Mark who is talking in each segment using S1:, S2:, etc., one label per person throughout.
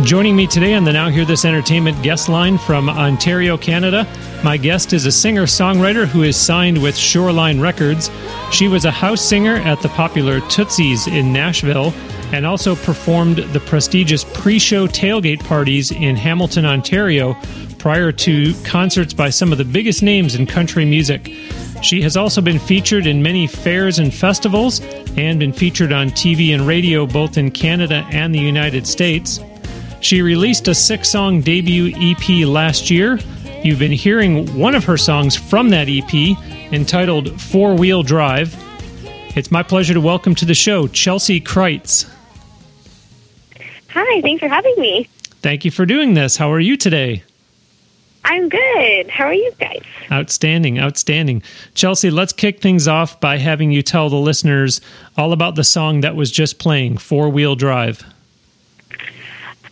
S1: Joining me today on the Now Hear This Entertainment guest line from Ontario, Canada, my guest is a singer songwriter who is signed with Shoreline Records. She was a house singer at the popular Tootsie's in Nashville and also performed the prestigious pre show tailgate parties in Hamilton, Ontario, prior to concerts by some of the biggest names in country music. She has also been featured in many fairs and festivals and been featured on TV and radio both in Canada and the United States. She released a six song debut EP last year. You've been hearing one of her songs from that EP entitled Four Wheel Drive. It's my pleasure to welcome to the show Chelsea Crites.
S2: Hi, thanks for having me.
S1: Thank you for doing this. How are you today?
S2: I'm good. How are you guys?
S1: Outstanding, outstanding. Chelsea, let's kick things off by having you tell the listeners all about the song that was just playing, Four Wheel Drive.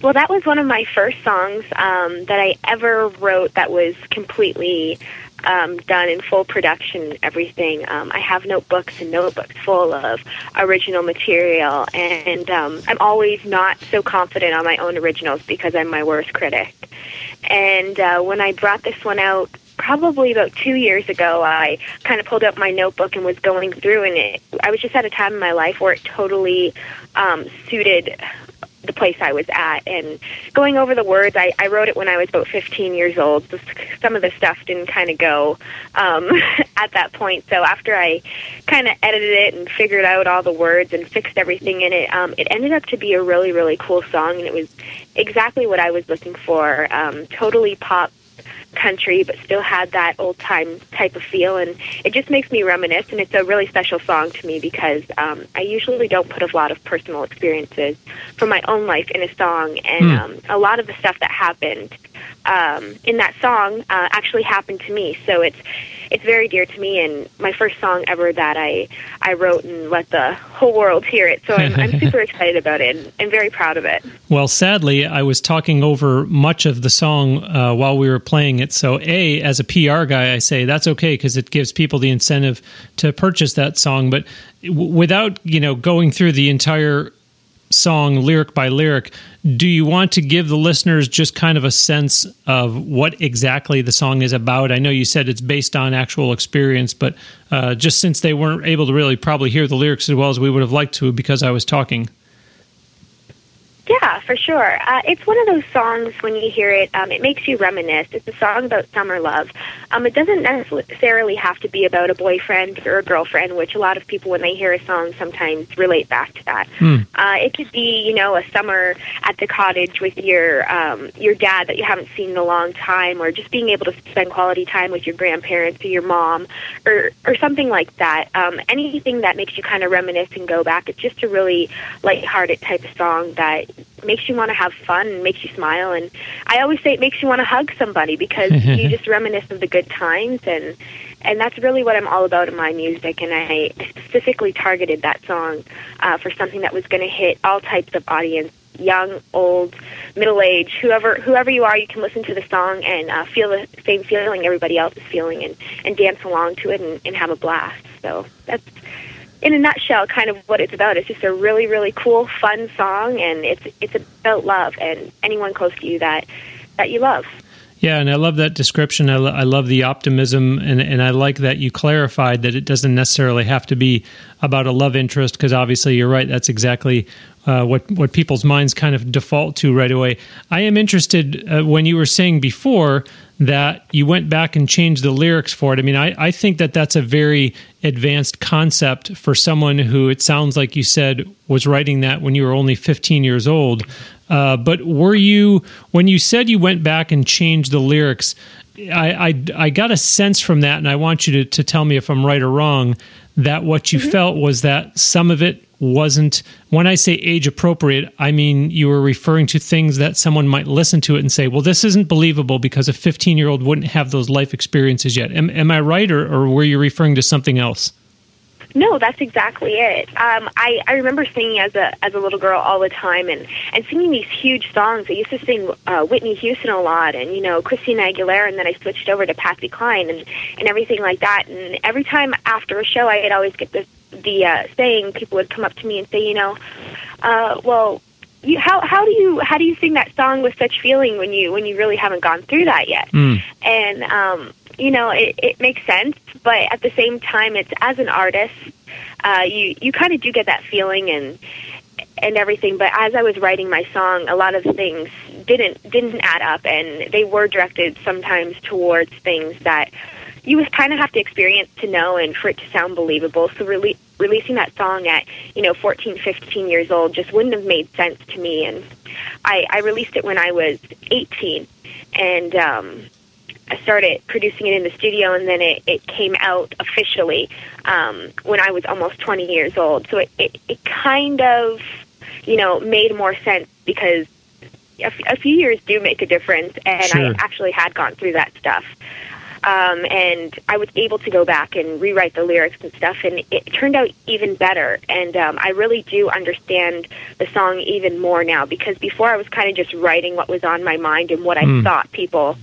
S2: Well, that was one of my first songs um, that I ever wrote that was completely um, done in full production, everything. Um, I have notebooks and notebooks full of original material, and um, I'm always not so confident on my own originals because I'm my worst critic. And uh, when I brought this one out, probably about two years ago, I kind of pulled up my notebook and was going through, and it, I was just at a time in my life where it totally um, suited the place I was at and going over the words. I, I wrote it when I was about 15 years old. Some of the stuff didn't kind of go um, at that point. So after I kind of edited it and figured out all the words and fixed everything in it, um, it ended up to be a really, really cool song. And it was exactly what I was looking for. Um, totally pop country, but still had that old time type of feel. And it just makes me reminisce, and it's a really special song to me because um, I usually don't put a lot of personal experiences from my own life in a song, and mm. um, a lot of the stuff that happened um, in that song uh, actually happened to me. So it's it's very dear to me, and my first song ever that I I wrote and let the whole world hear it. So I'm, I'm super excited about it and, and, very proud of it.
S1: Well, sadly, I was talking over much of the song uh, while we were playing it. So, a as a PR guy, I say that's okay because it gives people the incentive to purchase that song. But w- without you know going through the entire song lyric by lyric, do you want to give the listeners just kind of a sense of what exactly the song is about? I know you said it's based on actual experience, but uh, just since they weren't able to really probably hear the lyrics as well as we would have liked to because I was talking.
S2: Yeah, for sure. Uh, it's one of those songs when you hear it, um, it makes you reminisce. It's a song about summer love. Um, it doesn't necessarily have to be about a boyfriend or a girlfriend, which a lot of people, when they hear a song, sometimes relate back to that. Mm. Uh, it could be, you know, a summer at the cottage with your um, your dad that you haven't seen in a long time, or just being able to spend quality time with your grandparents or your mom, or or something like that. Um, anything that makes you kind of reminisce and go back. It's just a really lighthearted type of song that makes you want to have fun and makes you smile. And I always say it makes you want to hug somebody because you just reminisce of the good times and and that's really what I'm all about in my music. And I specifically targeted that song uh, for something that was going to hit all types of audience, young, old, middle age, whoever whoever you are, you can listen to the song and uh, feel the same feeling everybody else is feeling, and and dance along to it and, and have a blast. So that's in a nutshell, kind of what it's about. It's just a really, really cool, fun song, and it's it's about love and anyone close to you that that you love.
S1: Yeah, and I love that description. I, lo- I love the optimism, and, and I like that you clarified that it doesn't necessarily have to be about a love interest, because obviously you're right. That's exactly uh, what what people's minds kind of default to right away. I am interested uh, when you were saying before that you went back and changed the lyrics for it. I mean, I, I think that that's a very advanced concept for someone who it sounds like you said was writing that when you were only 15 years old. Uh, but were you when you said you went back and changed the lyrics? I, I, I got a sense from that, and I want you to, to tell me if I'm right or wrong. That what you mm-hmm. felt was that some of it wasn't when i say age appropriate i mean you were referring to things that someone might listen to it and say well this isn't believable because a 15 year old wouldn't have those life experiences yet am, am i right or, or were you referring to something else
S2: no, that's exactly it. Um, I, I remember singing as a as a little girl all the time, and and singing these huge songs. I used to sing uh, Whitney Houston a lot, and you know Christina Aguilera, and then I switched over to Patsy Cline and and everything like that. And every time after a show, I'd always get this the uh, saying. People would come up to me and say, you know, uh, well, you, how how do you how do you sing that song with such feeling when you when you really haven't gone through that yet? Mm. And um, you know, it, it makes sense, but at the same time, it's as an artist, uh, you you kind of do get that feeling and and everything. But as I was writing my song, a lot of things didn't didn't add up, and they were directed sometimes towards things that you kind of have to experience to know and for it to sound believable. So rele- releasing that song at you know 14, 15 years old just wouldn't have made sense to me. And I, I released it when I was 18, and um, I started producing it in the studio, and then it, it came out officially um, when I was almost 20 years old. So it, it, it kind of, you know, made more sense because a, f- a few years do make a difference, and sure. I actually had gone through that stuff. Um, and I was able to go back and rewrite the lyrics and stuff, and it turned out even better. And um, I really do understand the song even more now because before I was kind of just writing what was on my mind and what I mm. thought people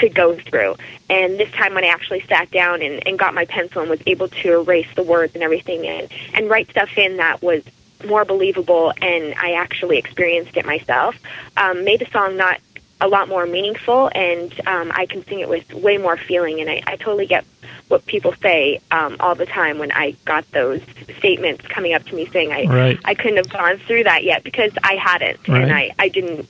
S2: could go through. And this time when I actually sat down and, and got my pencil and was able to erase the words and everything and, and write stuff in that was more believable and I actually experienced it myself, um, made the song not a lot more meaningful and um, I can sing it with way more feeling and I, I totally get what people say um, all the time when I got those statements coming up to me saying I right. I couldn't have gone through that yet because I hadn't right. and I, I didn't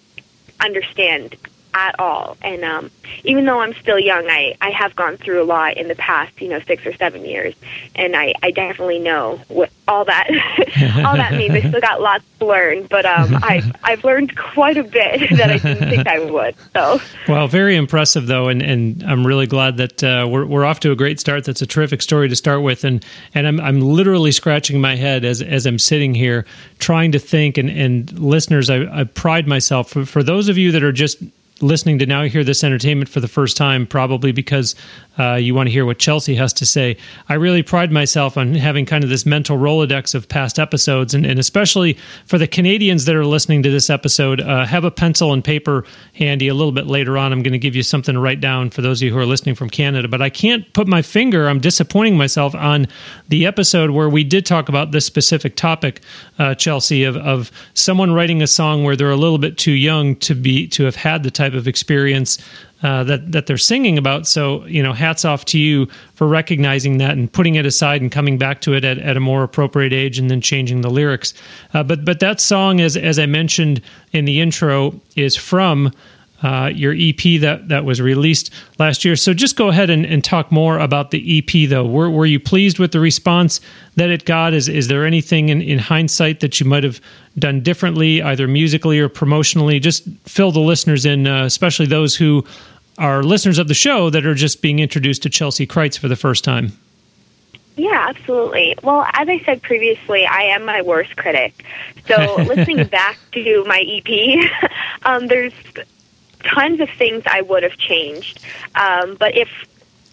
S2: understand at all. And um, even though I'm still young, I, I have gone through a lot in the past, you know, six or seven years, and I, I definitely know what all that all that means. I still got lots to learn, but um, I've I've learned quite a bit that I didn't think I would. So
S1: well, very impressive though, and, and I'm really glad that uh, we're we're off to a great start. That's a terrific story to start with, and and I'm I'm literally scratching my head as as I'm sitting here trying to think. And and listeners, I, I pride myself for, for those of you that are just listening to now hear this entertainment for the first time, probably because uh, you want to hear what Chelsea has to say. I really pride myself on having kind of this mental Rolodex of past episodes, and, and especially for the Canadians that are listening to this episode, uh, have a pencil and paper handy. A little bit later on, I'm going to give you something to write down for those of you who are listening from Canada. But I can't put my finger, I'm disappointing myself on the episode where we did talk about this specific topic, uh, Chelsea, of, of someone writing a song where they're a little bit too young to be to have had the type of experience uh, that that they're singing about. So you know, hats off to you for recognizing that and putting it aside and coming back to it at, at a more appropriate age and then changing the lyrics. Uh, but but that song, as as I mentioned in the intro, is from uh, your EP that that was released last year. So just go ahead and, and talk more about the EP, though. Were, were you pleased with the response that it got? Is is there anything in, in hindsight that you might have done differently, either musically or promotionally? Just fill the listeners in, uh, especially those who are listeners of the show that are just being introduced to Chelsea Crites for the first time.
S2: Yeah, absolutely. Well, as I said previously, I am my worst critic. So listening back to my EP, um, there's tons of things I would have changed. Um, but if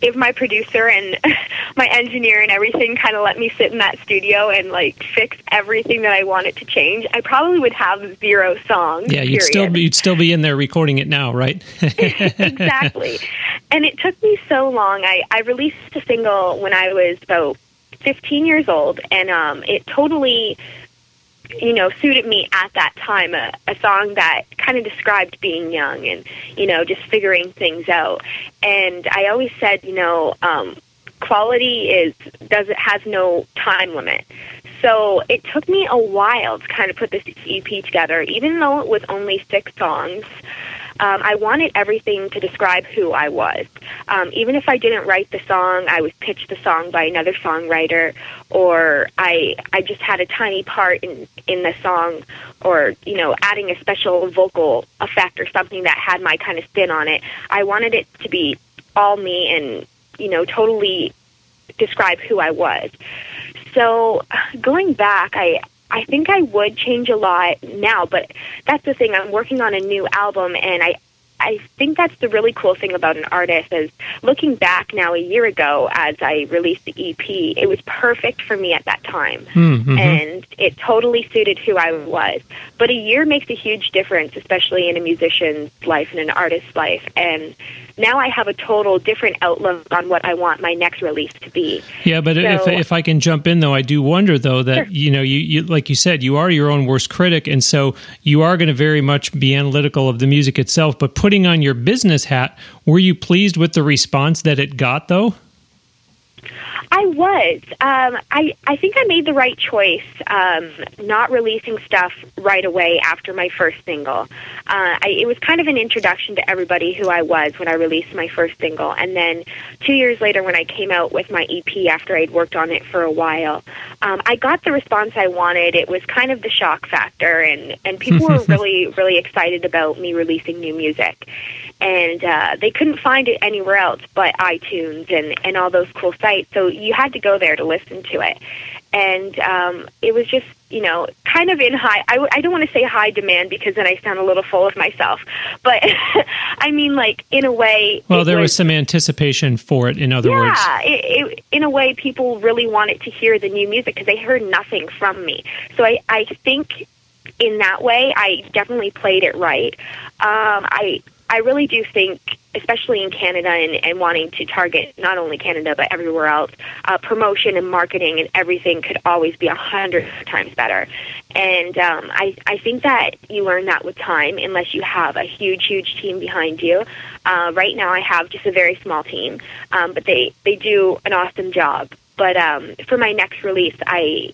S2: if my producer and my engineer and everything kind of let me sit in that studio and like fix everything that I wanted to change, I probably would have zero songs.
S1: Yeah, you'd period. still be, you'd still be in there recording it now, right?
S2: exactly. And it took me so long. I I released a single when I was about 15 years old, and um, it totally you know, suited me at that time. A, a song that kind of described being young and, you know, just figuring things out. And I always said, you know, um, quality is does it has no time limit. So it took me a while to kind of put this EP together, even though it was only six songs. Um, I wanted everything to describe who I was. Um, even if I didn't write the song, I was pitched the song by another songwriter, or I I just had a tiny part in in the song, or you know, adding a special vocal effect or something that had my kind of spin on it. I wanted it to be all me and you know totally describe who I was. So going back, I I think I would change a lot now, but that's the thing. I'm working on a new album, and I I think that's the really cool thing about an artist is looking back now a year ago as I released the EP, it was perfect for me at that time.
S1: Mm-hmm.
S2: And it totally suited who I was. But a year makes a huge difference, especially in a musician's life and an artist's life. And now I have a total different outlook on what I want my next release to be.
S1: Yeah, but so, if if I can jump in though, I do wonder though that sure. you know you, you like you said you are your own worst critic, and so you are going to very much be analytical of the music itself. But putting on your business hat, were you pleased with the response that it got though?
S2: I was. Um, I I think I made the right choice, um, not releasing stuff right away after my first single. Uh, I, it was kind of an introduction to everybody who I was when I released my first single, and then two years later, when I came out with my EP after I'd worked on it for a while, um, I got the response I wanted. It was kind of the shock factor, and and people were really really excited about me releasing new music and uh, they couldn't find it anywhere else but iTunes and and all those cool sites. So you had to go there to listen to it, and um, it was just you know kind of in high. I w- I don't want to say high demand because then I sound a little full of myself, but I mean like in a way.
S1: Well, there was, was, some anticipation for it. In other
S2: yeah,
S1: words,
S2: yeah, in a way, people really wanted to hear the new music because they heard nothing from me. So I I think in that way, I definitely played it right. Um, I I really do think, especially in Canada and, and wanting to target not only Canada but everywhere else, uh, promotion and marketing and everything could always be a hundred times better. And um, I, I think that you learn that with time, unless you have a huge, huge team behind you. Uh, right now, I have just a very small team, um, but they they do an awesome job. But um, for my next release, I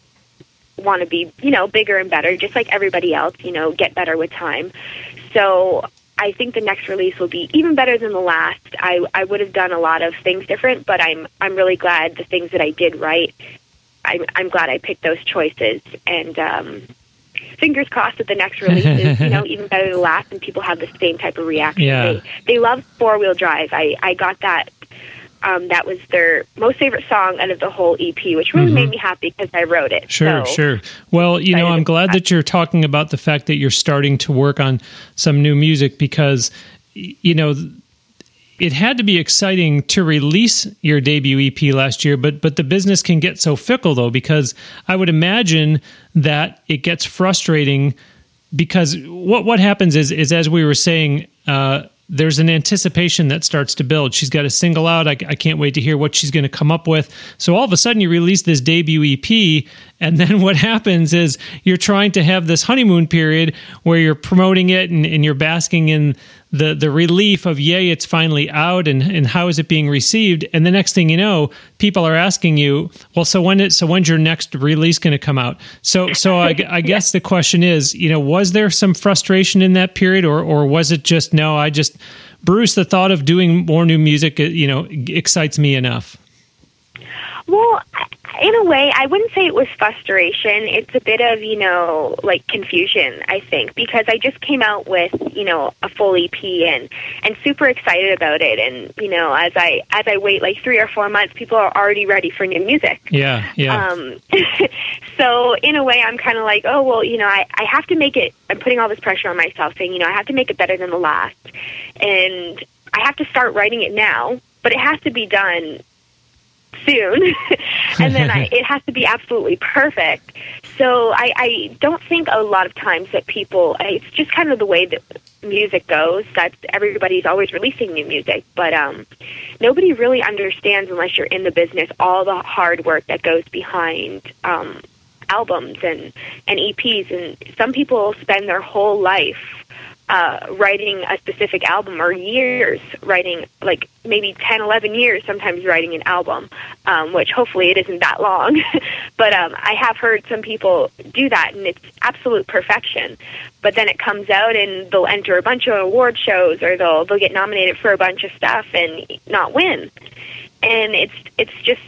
S2: want to be, you know, bigger and better, just like everybody else. You know, get better with time. So I think the next release will be even better than the last. I I would have done a lot of things different, but I'm I'm really glad the things that I did right. I'm I'm glad I picked those choices, and um, fingers crossed that the next release is you know even better than the last, and people have the same type of reaction.
S1: Yeah.
S2: They they love four wheel drive. I I got that um, that was their most favorite song out of the whole EP, which really mm-hmm. made me happy because I wrote it.
S1: Sure,
S2: so,
S1: sure. Well, you know, I'm glad that you're talking about the fact that you're starting to work on some new music because, you know, it had to be exciting to release your debut EP last year, but but the business can get so fickle though because I would imagine that it gets frustrating because what what happens is is as we were saying. Uh, there's an anticipation that starts to build. She's got a single out. I, I can't wait to hear what she's going to come up with. So all of a sudden, you release this debut EP, and then what happens is you're trying to have this honeymoon period where you're promoting it and, and you're basking in the the relief of yay it's finally out and and how is it being received? And the next thing you know people are asking you well so when it so when's your next release going to come out? So so I, I guess the question is you know was there some frustration in that period or or was it just no I just Bruce the thought of doing more new music you know excites me enough?
S2: Well in a way, I wouldn't say it was frustration. It's a bit of, you know, like confusion, I think, because I just came out with, you know, a full EP and and super excited about it and, you know, as I as I wait like 3 or 4 months, people are already ready for new music.
S1: Yeah, yeah.
S2: Um so in a way I'm kind of like, oh, well, you know, I I have to make it I'm putting all this pressure on myself saying, you know, I have to make it better than the last. And I have to start writing it now, but it has to be done soon, and then I, it has to be absolutely perfect. So I, I don't think a lot of times that people. It's just kind of the way that music goes. That everybody's always releasing new music, but um, nobody really understands unless you're in the business all the hard work that goes behind um, albums and and EPs. And some people spend their whole life uh, writing a specific album or years writing like maybe 10 11 years sometimes writing an album um, which hopefully it isn't that long. But um, i have heard some people do that and it's absolute perfection. But then it comes out and they'll enter a bunch of award shows or they'll they'll get nominated for a bunch of stuff and not win. And it's it's just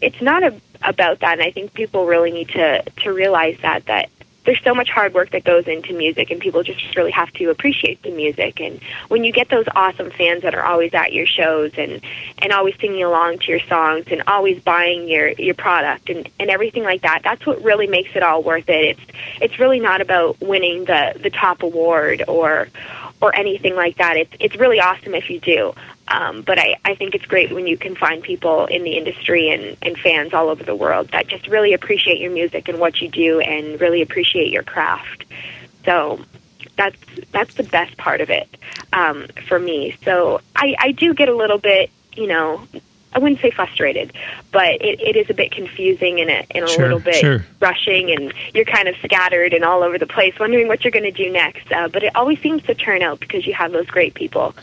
S2: it's not a, about that. And i think people really need to to realize that that there's so much hard work that goes into music and people just really have to appreciate the music. And when you get those awesome fans that are always at your shows and and always singing along to your songs and always buying your your product and and everything like that that's what really makes it all worth it. It's it's really not about winning the the top award or or anything like that. It's it's really awesome if you do um, but I, I think it's great when you can find people in the industry and, and fans all over the world that just really appreciate your music and what you do and really appreciate your craft. So that's that's the best part of it um, for me. So I, I do get a little bit, you know, I wouldn't say frustrated, but it, it is a bit confusing and a, and a
S1: sure,
S2: little bit
S1: sure.
S2: rushing, and you're kind of scattered and all over the place, wondering what you're going to do next. Uh, but it always seems to turn out because you have those great people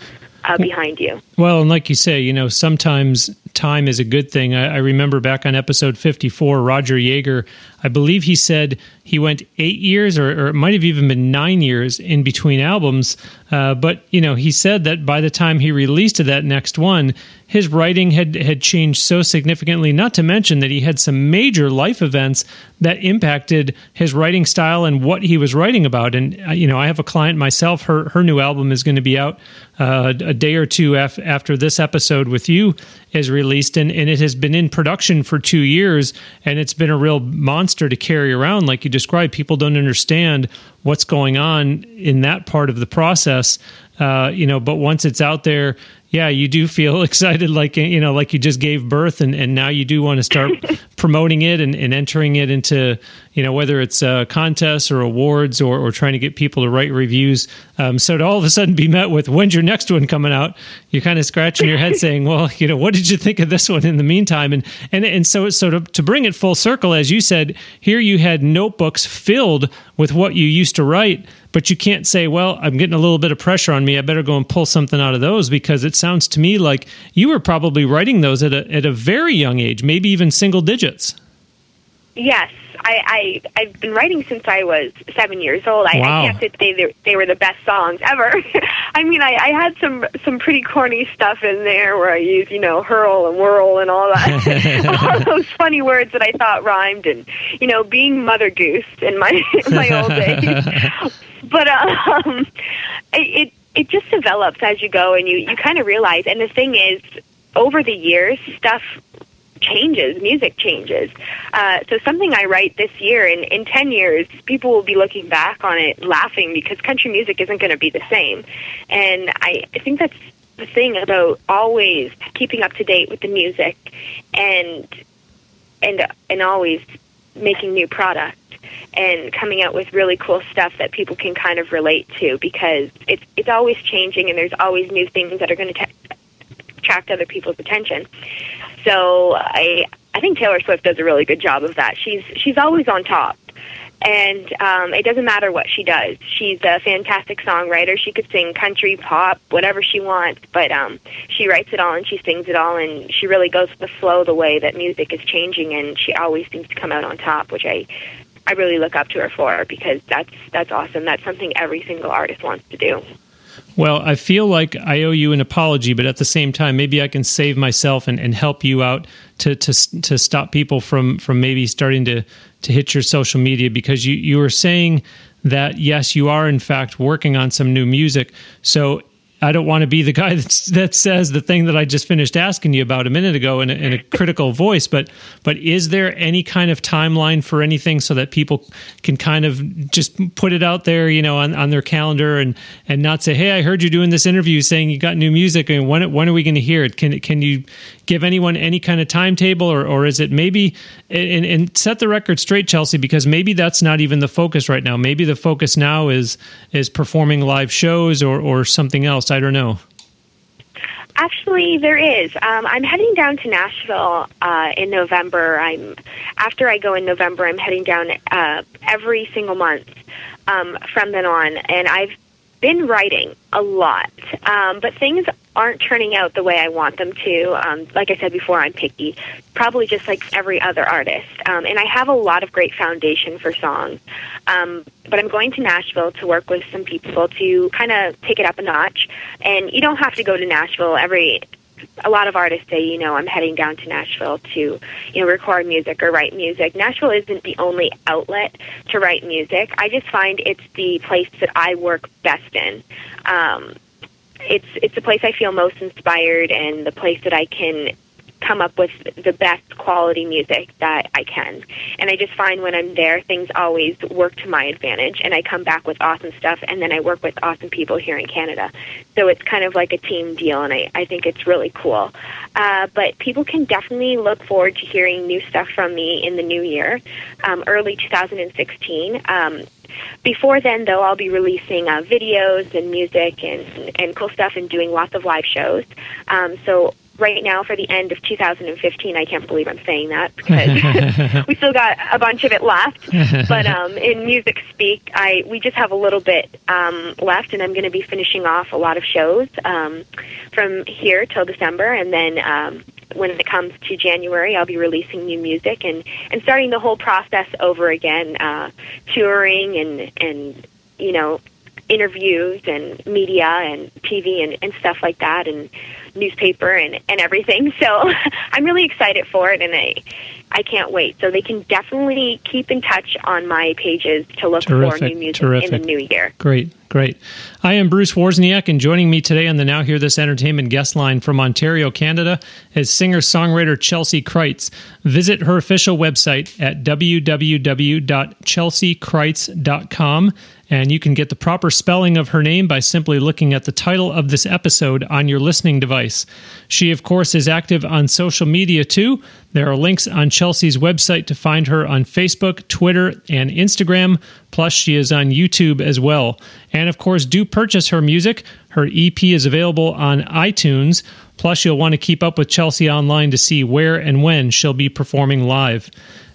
S2: uh, behind you.
S1: Well, and like you say, you know, sometimes time is a good thing. I, I, remember back on episode 54, Roger Yeager, I believe he said he went eight years, or, or it might have even been nine years in between albums. Uh, but, you know, he said that by the time he released that next one, his writing had, had changed so significantly, not to mention that he had some major life events that impacted his writing style and what he was writing about. And, uh, you know, I have a client myself, her, her new album is going to be out uh, a day or two af- after this episode with you is released, and, and it has been in production for two years, and it's been a real monster to carry around. Like you described, people don't understand what's going on in that part of the process. Uh, you know, but once it's out there, yeah, you do feel excited, like you know, like you just gave birth, and, and now you do want to start promoting it and, and entering it into you know whether it's uh, contests or awards or, or trying to get people to write reviews. Um, so to all of a sudden be met with when's your next one coming out, you're kind of scratching your head saying, well, you know, what did you think of this one in the meantime? And and and so so to, to bring it full circle, as you said, here you had notebooks filled with what you used to write but you can't say, well, I'm getting a little bit of pressure on me. I better go and pull something out of those because it sounds to me like you were probably writing those at a, at a very young age, maybe even single digits.
S2: Yes, I, I I've been writing since I was seven years old. I,
S1: wow.
S2: I can't say they they were the best songs ever. I mean, I, I had some some pretty corny stuff in there where I used you know hurl and whirl and all that, all those funny words that I thought rhymed, and you know being Mother Goose in my in my old days. But um, it, it it just develops as you go, and you you kind of realize. And the thing is, over the years, stuff changes, music changes. Uh, so something I write this year, in, in 10 years, people will be looking back on it laughing because country music isn't going to be the same. And I, I think that's the thing about always keeping up to date with the music and and and always making new product and coming out with really cool stuff that people can kind of relate to because it's it's always changing and there's always new things that are going to attract other people's attention. So I I think Taylor Swift does a really good job of that. She's she's always on top. And um, it doesn't matter what she does. She's a fantastic songwriter. She could sing country, pop, whatever she wants, but um, she writes it all and she sings it all, and she really goes with the flow the way that music is changing, and she always seems to come out on top, which I I really look up to her for because that's that's awesome. That's something every single artist wants to do.
S1: Well, I feel like I owe you an apology, but at the same time, maybe I can save myself and, and help you out to, to to stop people from from maybe starting to to hit your social media because you you were saying that yes, you are in fact working on some new music. So I don't want to be the guy that says the thing that I just finished asking you about a minute ago in a, in a critical voice. But but is there any kind of timeline for anything so that people can kind of just put it out there, you know, on, on their calendar and and not say, hey, I heard you doing this interview saying you got new music, and when when are we going to hear it? Can can you give anyone any kind of timetable, or or is it maybe and, and set the record straight, Chelsea, because maybe that's not even the focus right now. Maybe the focus now is is performing live shows or or something else. I don't know.
S2: Actually, there is. Um, I'm heading down to Nashville uh, in November. I'm after I go in November. I'm heading down uh, every single month um, from then on, and I've been writing a lot, um, but things aren't turning out the way I want them to. Um, like I said before, I'm picky, probably just like every other artist. Um, and I have a lot of great foundation for songs. Um, but I'm going to Nashville to work with some people to kind of take it up a notch. And you don't have to go to Nashville every a lot of artists say, you know, I'm heading down to Nashville to, you know, record music or write music. Nashville isn't the only outlet to write music. I just find it's the place that I work best in. Um, it's it's the place I feel most inspired and the place that I can come up with the best quality music that I can. And I just find when I'm there, things always work to my advantage, and I come back with awesome stuff, and then I work with awesome people here in Canada. So it's kind of like a team deal, and I, I think it's really cool. Uh, but people can definitely look forward to hearing new stuff from me in the new year, um, early 2016. Um, before then, though, I'll be releasing uh, videos and music and and cool stuff and doing lots of live shows. Um, so right now for the end of 2015. I can't believe I'm saying that because we still got a bunch of it left. But um, in music speak, I we just have a little bit um, left, and I'm going to be finishing off a lot of shows um, from here till December, and then um, when it comes to January, I'll be releasing new music and and starting the whole process over again, uh, touring and and you know interviews and media and TV and, and stuff like that and newspaper and, and everything. So I'm really excited for it and I I can't wait. So they can definitely keep in touch on my pages to look terrific, for new music terrific. in the new year.
S1: Great, great. I am Bruce Wozniak, and joining me today on the Now Hear This Entertainment guest line from Ontario, Canada, is singer-songwriter Chelsea Crites. Visit her official website at www.chelseacrites.com and you can get the proper spelling of her name by simply looking at the title of this episode on your listening device. She, of course, is active on social media too. There are links on Chelsea's website to find her on Facebook, Twitter, and Instagram. Plus, she is on YouTube as well. And of course, do purchase her music. Her EP is available on iTunes. Plus, you'll want to keep up with Chelsea online to see where and when she'll be performing live.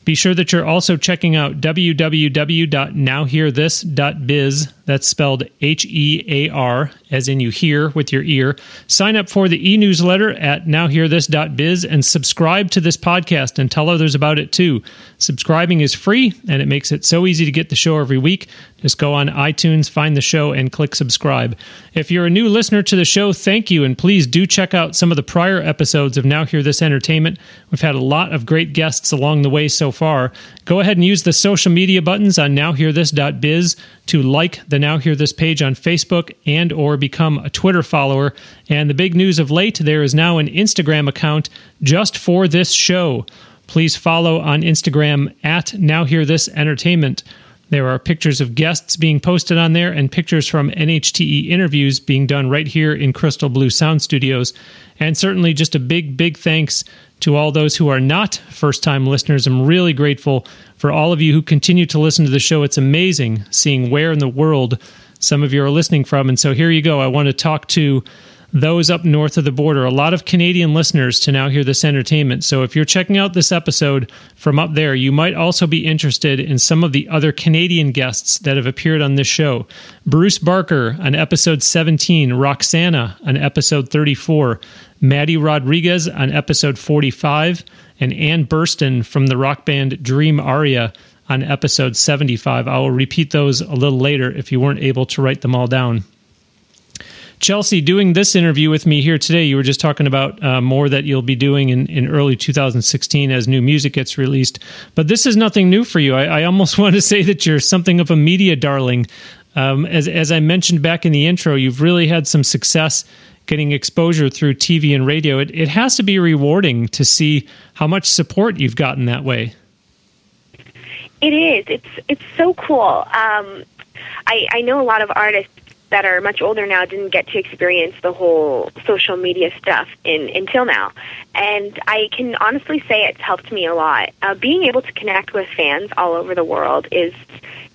S1: Be sure that you're also checking out www.nowhearthis.biz. That's spelled H E A R, as in you hear with your ear. Sign up for the e newsletter at nowhearthis.biz and subscribe to this podcast and tell others about it too. Subscribing is free and it makes it so easy to get the show every week. Just go on iTunes, find the show, and click subscribe. If you're a new listener to the show, thank you, and please do check out some of the prior episodes of Now Hear This Entertainment. We've had a lot of great guests along the way so far. Go ahead and use the social media buttons on nowhearthis.biz to like the Now Hear This page on Facebook and or become a Twitter follower. And the big news of late, there is now an Instagram account just for this show. Please follow on Instagram at Now Hear This Entertainment. There are pictures of guests being posted on there and pictures from NHTE interviews being done right here in Crystal Blue Sound Studios. And certainly just a big, big thanks to all those who are not first time listeners. I'm really grateful for all of you who continue to listen to the show. It's amazing seeing where in the world some of you are listening from. And so here you go. I want to talk to those up north of the border. A lot of Canadian listeners to now hear this entertainment. So if you're checking out this episode from up there, you might also be interested in some of the other Canadian guests that have appeared on this show. Bruce Barker on episode 17, Roxana on episode 34, Maddie Rodriguez on episode 45, and Ann Burston from the rock band Dream Aria on episode 75. I will repeat those a little later if you weren't able to write them all down. Chelsea, doing this interview with me here today, you were just talking about uh, more that you'll be doing in, in early 2016 as new music gets released. But this is nothing new for you. I, I almost want to say that you're something of a media darling. Um, as, as I mentioned back in the intro, you've really had some success getting exposure through TV and radio. It, it has to be rewarding to see how much support you've gotten that way.
S2: It is. It's it's so cool. Um, I, I know a lot of artists that are much older now didn't get to experience the whole social media stuff in until now. And i can honestly say it's helped me a lot. Uh, being able to connect with fans all over the world is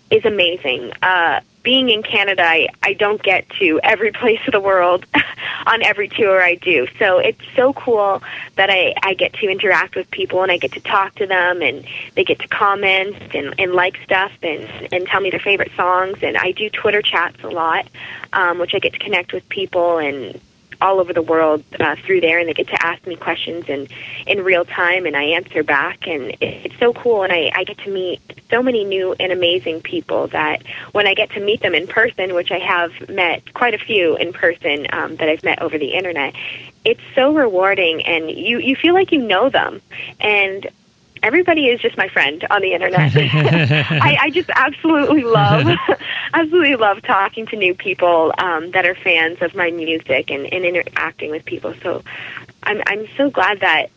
S2: is amazing. Uh, being in Canada, I, I don't get to every place of the world on every tour I do. So it's so cool that I, I get to interact with people and I get to talk to them and they get to comment and, and like stuff and, and tell me their favorite songs. And I do Twitter chats a lot, um, which I get to connect with people and all over the world uh, through there, and they get to ask me questions in in real time, and I answer back, and it's so cool. And I, I get to meet so many new and amazing people that when I get to meet them in person, which I have met quite a few in person um, that I've met over the internet, it's so rewarding, and you you feel like you know them, and everybody is just my friend on the internet. I, I just absolutely love, absolutely love talking to new people um, that are fans of my music and, and interacting with people. So I'm I'm so glad that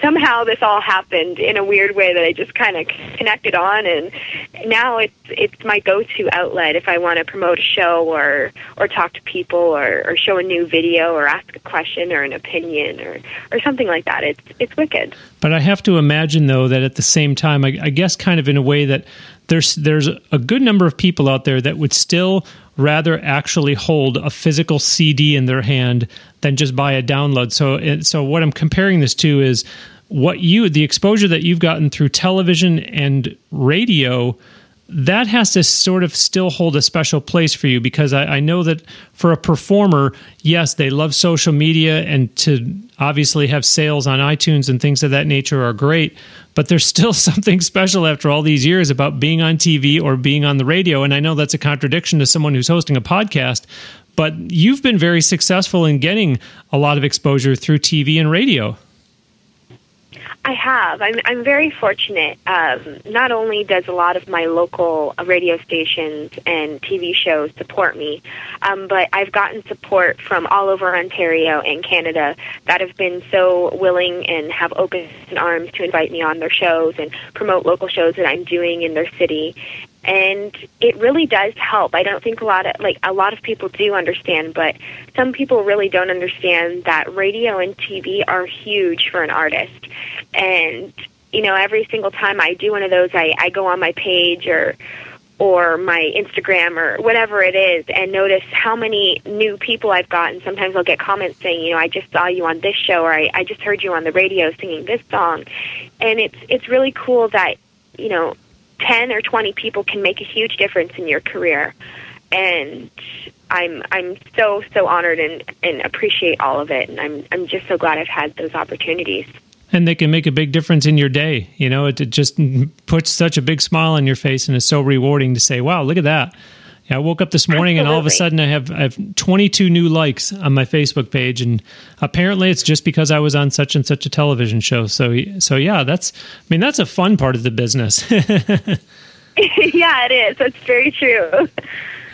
S2: somehow this all happened in a weird way that I just kind of connected on, and now it's it's my go-to outlet if I want to promote a show or or talk to people or, or show a new video or ask a question or an opinion or or something like that. It's it's wicked.
S1: But I have to imagine though that at the same time, I, I guess kind of in a way that there's there's a good number of people out there that would still rather actually hold a physical CD in their hand than just buy a download. So so what I'm comparing this to is what you the exposure that you've gotten through television and radio that has to sort of still hold a special place for you because I, I, know that for a performer, yes, they love social media and to obviously have sales on iTunes and things of that nature are great, but there's still something special after all these years about being on TV or being on the radio. And I know that's a contradiction to someone who's hosting a podcast, but you've been very successful in getting a lot of exposure through TV and radio.
S2: I have. I'm, I'm very fortunate. Um, not only does a lot of my local radio stations and TV shows support me, um, but I've gotten support from all over Ontario and Canada that have been so willing and have open arms to invite me on their shows and promote local shows that I'm doing in their city and it really does help. I don't think a lot of like a lot of people do understand, but some people really don't understand that radio and TV are huge for an artist. And you know, every single time I do one of those, I I go on my page or or my Instagram or whatever it is and notice how many new people I've gotten. Sometimes I'll get comments saying, you know, I just saw you on this show or I, I just heard you on the radio singing this song. And it's it's really cool that, you know, 10 or 20 people can make a huge difference in your career. And I'm I'm so so honored and and appreciate all of it and I'm I'm just so glad I've had those opportunities.
S1: And they can make a big difference in your day. You know, it, it just puts such a big smile on your face and it's so rewarding to say, "Wow, look at that." I woke up this morning Absolutely. and all of a sudden I have I have 22 new likes on my Facebook page, and apparently it's just because I was on such and such a television show. So so yeah, that's I mean that's a fun part of the business.
S2: yeah, it is. That's very true.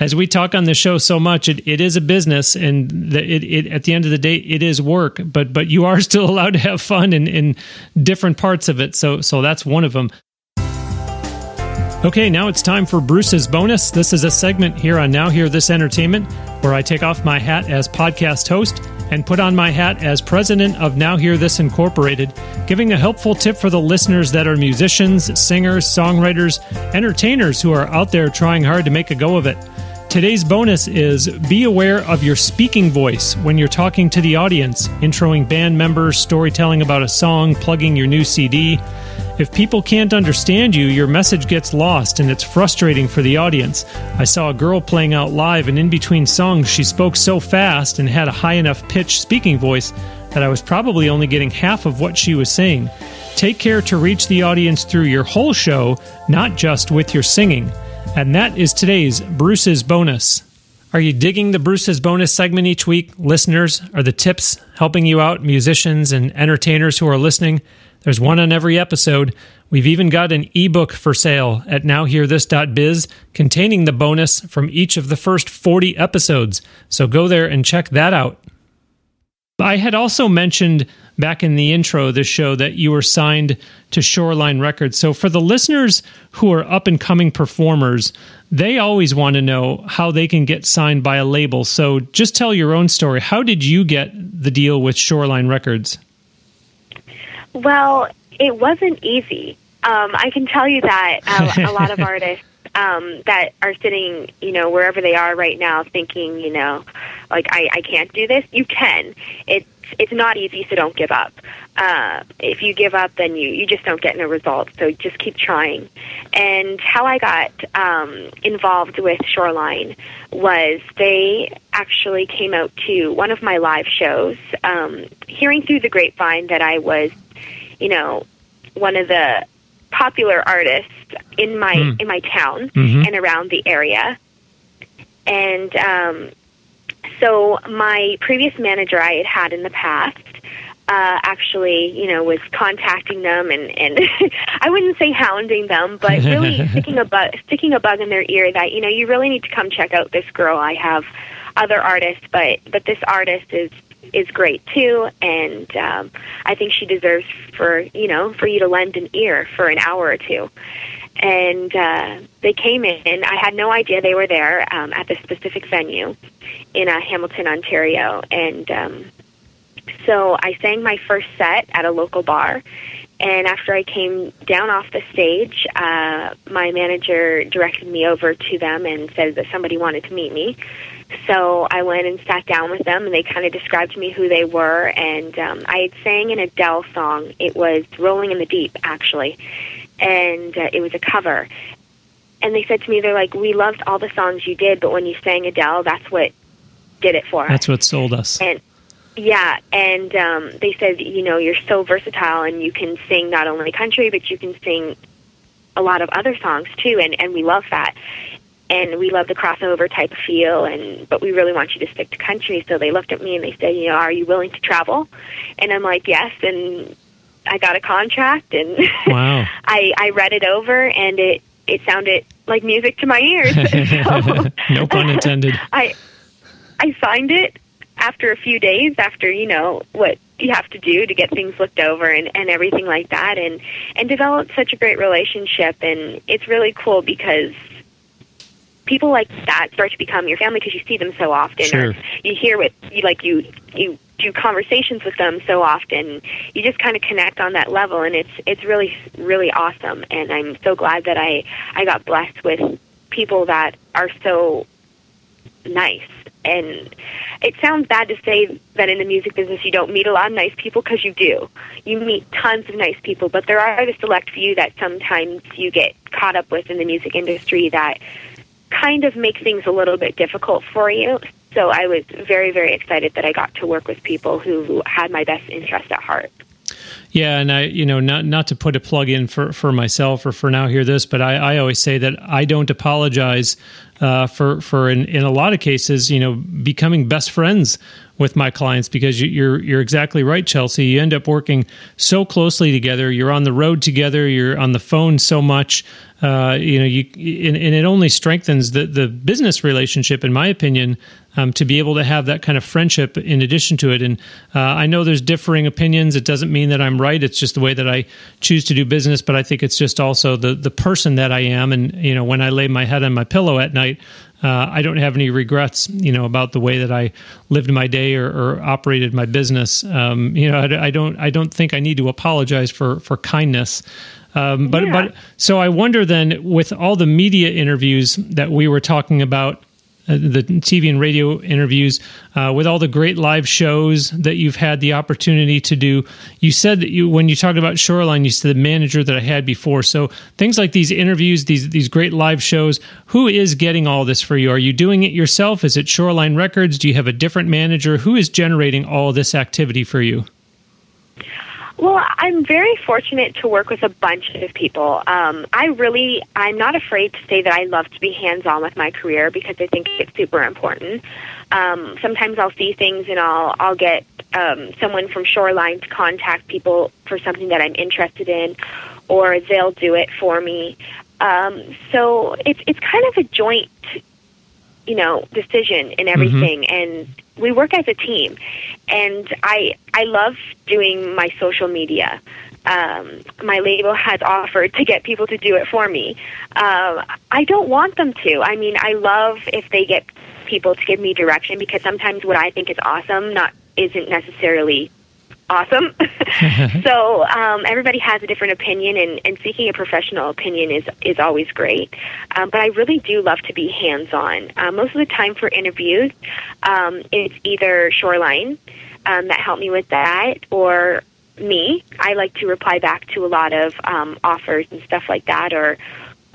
S1: As we talk on the show so much, it, it is a business, and the, it, it at the end of the day, it is work. But but you are still allowed to have fun in, in different parts of it. So so that's one of them. Okay, now it's time for Bruce's bonus. This is a segment here on Now Hear This Entertainment where I take off my hat as podcast host and put on my hat as president of Now Hear This Incorporated, giving a helpful tip for the listeners that are musicians, singers, songwriters, entertainers who are out there trying hard to make a go of it. Today's bonus is be aware of your speaking voice when you're talking to the audience, introing band members, storytelling about a song, plugging your new CD. If people can't understand you, your message gets lost and it's frustrating for the audience. I saw a girl playing out live, and in between songs, she spoke so fast and had a high enough pitch speaking voice that I was probably only getting half of what she was saying. Take care to reach the audience through your whole show, not just with your singing. And that is today's Bruce's bonus. Are you digging the Bruce's bonus segment each week? Listeners, are the tips helping you out, musicians and entertainers who are listening? There's one on every episode. We've even got an ebook for sale at nowhearthis.biz containing the bonus from each of the first 40 episodes. So go there and check that out. I had also mentioned back in the intro of this show that you were signed to Shoreline Records. So for the listeners who are up and coming performers, they always want to know how they can get signed by a label. So just tell your own story. How did you get the deal with Shoreline Records?
S2: Well, it wasn't easy. Um, I can tell you that uh, a lot of artists um, that are sitting, you know, wherever they are right now, thinking, you know, like I, I can't do this. You can. It's it's not easy, so don't give up. Uh, if you give up, then you you just don't get no results. So just keep trying. And how I got um, involved with Shoreline was they actually came out to one of my live shows, um, hearing through the grapevine that I was, you know, one of the popular artists in my mm. in my town mm-hmm. and around the area. And um, so my previous manager I had had in the past uh, actually, you know, was contacting them and, and I wouldn't say hounding them, but really sticking a bug, sticking a bug in their ear that, you know, you really need to come check out this girl. I have other artists, but, but this artist is is great too, and um, I think she deserves for you know for you to lend an ear for an hour or two. And uh, they came in. I had no idea they were there um, at this specific venue in uh, Hamilton, Ontario, and um, so I sang my first set at a local bar. And after I came down off the stage, uh, my manager directed me over to them and said that somebody wanted to meet me. So I went and sat down with them, and they kind of described to me who they were. And um, I had sang an Adele song. It was "Rolling in the Deep," actually, and uh, it was a cover. And they said to me, "They're like, we loved all the songs you did, but when you sang Adele, that's what did it for
S1: us. That's what sold us."
S2: And yeah, and um, they said, you know, you're so versatile, and you can sing not only country, but you can sing a lot of other songs too, and and we love that and we love the crossover type of feel and but we really want you to stick to country. So they looked at me and they said you know are you willing to travel? And i'm like yes and i got a contract and
S1: wow.
S2: i i read it over and it it sounded like music to my ears.
S1: So, no pun intended.
S2: I i signed it after a few days after you know what you have to do to get things looked over and and everything like that and and developed such a great relationship. And it's really cool because people like that start to become your family because you see them so often
S1: sure.
S2: or you hear what you like you you do conversations with them so often you just kind of connect on that level and it's it's really really awesome and I'm so glad that I I got blessed with people that are so nice and it sounds bad to say that in the music business you don't meet a lot of nice people because you do. You meet tons of nice people, but there are the select few that sometimes you get caught up with in the music industry that kind of make things a little bit difficult for you. So I was very, very excited that I got to work with people who had my best interest at heart.
S1: Yeah, and I, you know, not not to put a plug in for for myself or for now hear this, but I, I always say that I don't apologize uh, for for in, in a lot of cases, you know, becoming best friends with my clients because you're you're exactly right, Chelsea. You end up working so closely together. You're on the road together. You're on the phone so much. Uh, you know, you and, and, it only strengthens the the business relationship, in my opinion, um, to be able to have that kind of friendship in addition to it. And uh, I know there's differing opinions. It doesn't mean that I'm right. It's just the way that I choose to do business. But I think it's just also the the person that I am. And you know, when I lay my head on my pillow at night, uh, I don't have any regrets, you know, about the way that I lived my day or, or operated my business. Um, you know, I, I, don't, I don't think I need to apologize for for kindness. Um, but, yeah. but so I wonder then, with all the media interviews that we were talking about uh, the TV and radio interviews, uh, with all the great live shows that you've had the opportunity to do. You said that you, when you talked about Shoreline, you said the manager that I had before. So things like these interviews, these these great live shows, who is getting all this for you? Are you doing it yourself? Is it Shoreline Records? Do you have a different manager? Who is generating all this activity for you?
S2: Well, I'm very fortunate to work with a bunch of people. Um, I really, I'm not afraid to say that I love to be hands on with my career because I think it's super important. Um, sometimes I'll see things and I'll, I'll get um, someone from Shoreline to contact people for something that I'm interested in, or they'll do it for me. Um, so it's it's kind of a joint, you know, decision in mm-hmm. everything, mm-hmm. and we work as a team, and I I love doing my social media. Um, my label has offered to get people to do it for me. Um, I don't want them to. I mean, I love if they get people to give me direction because sometimes what I think is awesome not isn't necessarily awesome. so um, everybody has a different opinion, and, and seeking a professional opinion is is always great. Um, but I really do love to be hands on. Uh, most of the time for interviews, um, it's either Shoreline um, that helped me with that, or me. I like to reply back to a lot of um, offers and stuff like that, or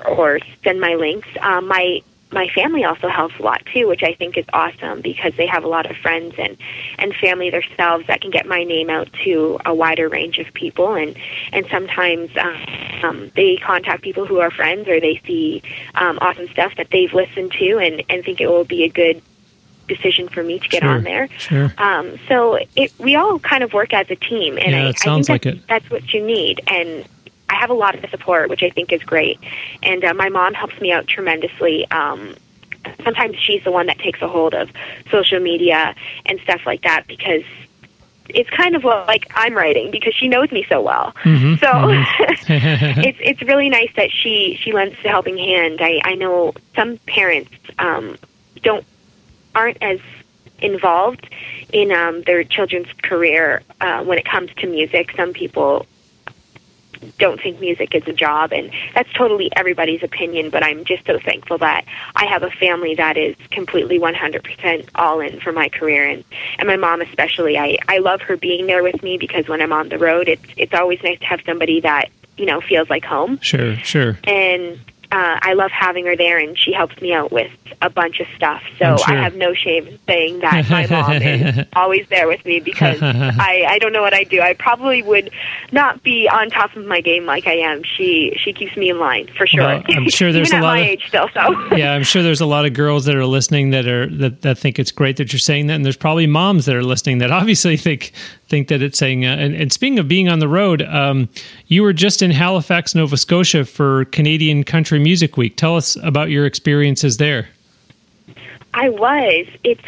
S2: or send my links. Um, my my family also helps a lot too, which I think is awesome because they have a lot of friends and and family themselves that can get my name out to a wider range of people and and sometimes um, um, they contact people who are friends or they see um, awesome stuff that they've listened to and and think it will be a good decision for me to get
S1: sure,
S2: on there.
S1: Sure.
S2: Um, so it, we all kind of work as a team, and
S1: yeah,
S2: I,
S1: it sounds
S2: I think
S1: like
S2: that's,
S1: it.
S2: that's what you need. And I have a lot of support, which I think is great. And uh, my mom helps me out tremendously. Um, sometimes she's the one that takes a hold of social media and stuff like that because it's kind of like I'm writing because she knows me so well.
S1: Mm-hmm,
S2: so
S1: mm-hmm.
S2: it's it's really nice that she she lends a helping hand. I I know some parents um, don't aren't as involved in um, their children's career uh, when it comes to music. Some people don't think music is a job, and that's totally everybody's opinion. But I'm just so thankful that I have a family that is completely 100% all in for my career, and and my mom especially. I I love her being there with me because when I'm on the road, it's it's always nice to have somebody that you know feels like home.
S1: Sure, sure.
S2: And uh, I love having her there, and she helps me out with a bunch of stuff. So
S1: sure.
S2: I have no shame in saying that my mom is always there with me because I I don't know what I do. I probably would not be on top of my game like I am. She she keeps me in line for sure.
S1: Well, I'm sure there's a lot
S2: my
S1: of-
S2: age still. So
S1: yeah, I'm sure there's a lot of girls that are listening that are that, that think it's great that you're saying that, and there's probably moms that are listening that obviously think think that it's saying. Uh, and, and speaking of being on the road, um, you were just in Halifax, Nova Scotia for Canadian Country Music Week. Tell us about your experiences there.
S2: I was. It's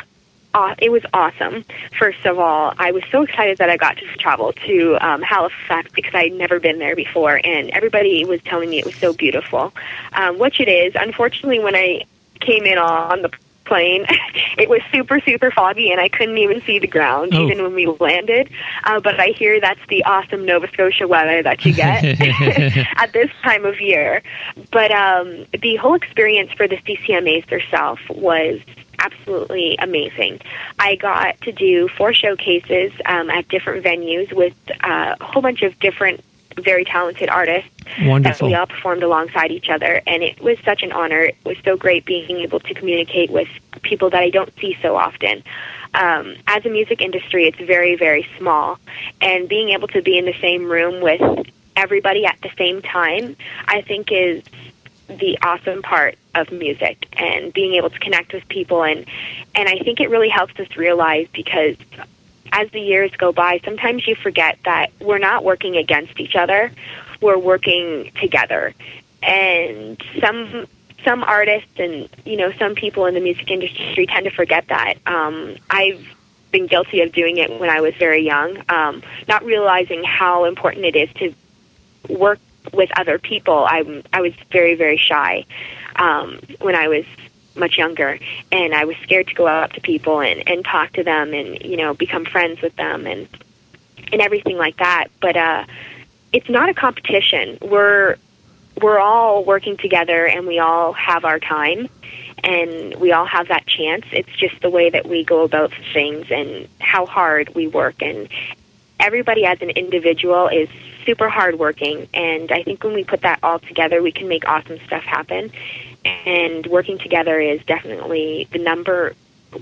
S2: it was awesome. First of all, I was so excited that I got to travel to um, Halifax because I'd never been there before, and everybody was telling me it was so beautiful, um, which it is. Unfortunately, when I came in on the plane, it was super super foggy, and I couldn't even see the ground
S1: Oh.
S2: even when we landed. Uh, but I hear that's the awesome Nova Scotia weather that you get at this time of year. But um, the whole experience for the CCMAs herself was absolutely amazing. I got to do four showcases um, at different venues with uh, a whole bunch of different very talented artists that
S1: Wonderful.
S2: we all performed alongside each other. And it was such an honor. It was so great being able to communicate with people that i don't see so often. Um, as a music industry it's very very small. And being able to be in the same room with everybody at the same time i think is the awesome part of music and being able to connect with people. And and I think it really helps us realize because as the years go by sometimes you forget that we're not working against each other. We're working together. And some some artists and you know some people in the music industry tend to forget that. Um I've been guilty of doing it when I was very young um not realizing how important it is to work with other people. I I was very very shy um, when I was much younger, and I was scared to go up to people and and talk to them and you know become friends with them and and everything like that. But uh, it's not a competition. We're we're all working together, and we all have our time. And we all have that chance. It's just the way that we go about things and how hard we work. And everybody as an individual is super hardworking, and I think when we put that all together, we can make awesome stuff happen. And working together is definitely the number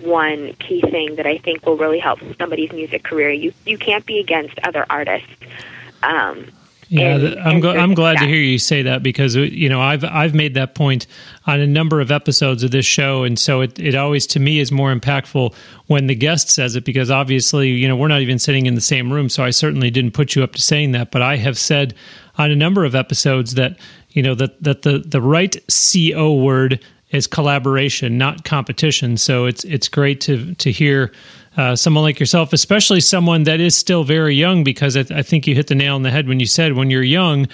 S2: one key thing that I think will really help somebody's music career. You you can't be against other artists. Um,
S1: Yeah,
S2: and-
S1: I'm
S2: and
S1: gl- I'm glad to hear you say that because uh, you know I've I've made that point on a number of episodes of this show, and so it it always to me is more impactful when the guest says it because obviously you know we're not even sitting in the same room, so I certainly didn't put you up to saying that, but I have said on a number of episodes that you know that that the the right co word is collaboration, not competition. So it's it's great to to hear uh, someone like yourself, especially someone that is still very young, because I, I think you hit the nail on the head when you said when you're young,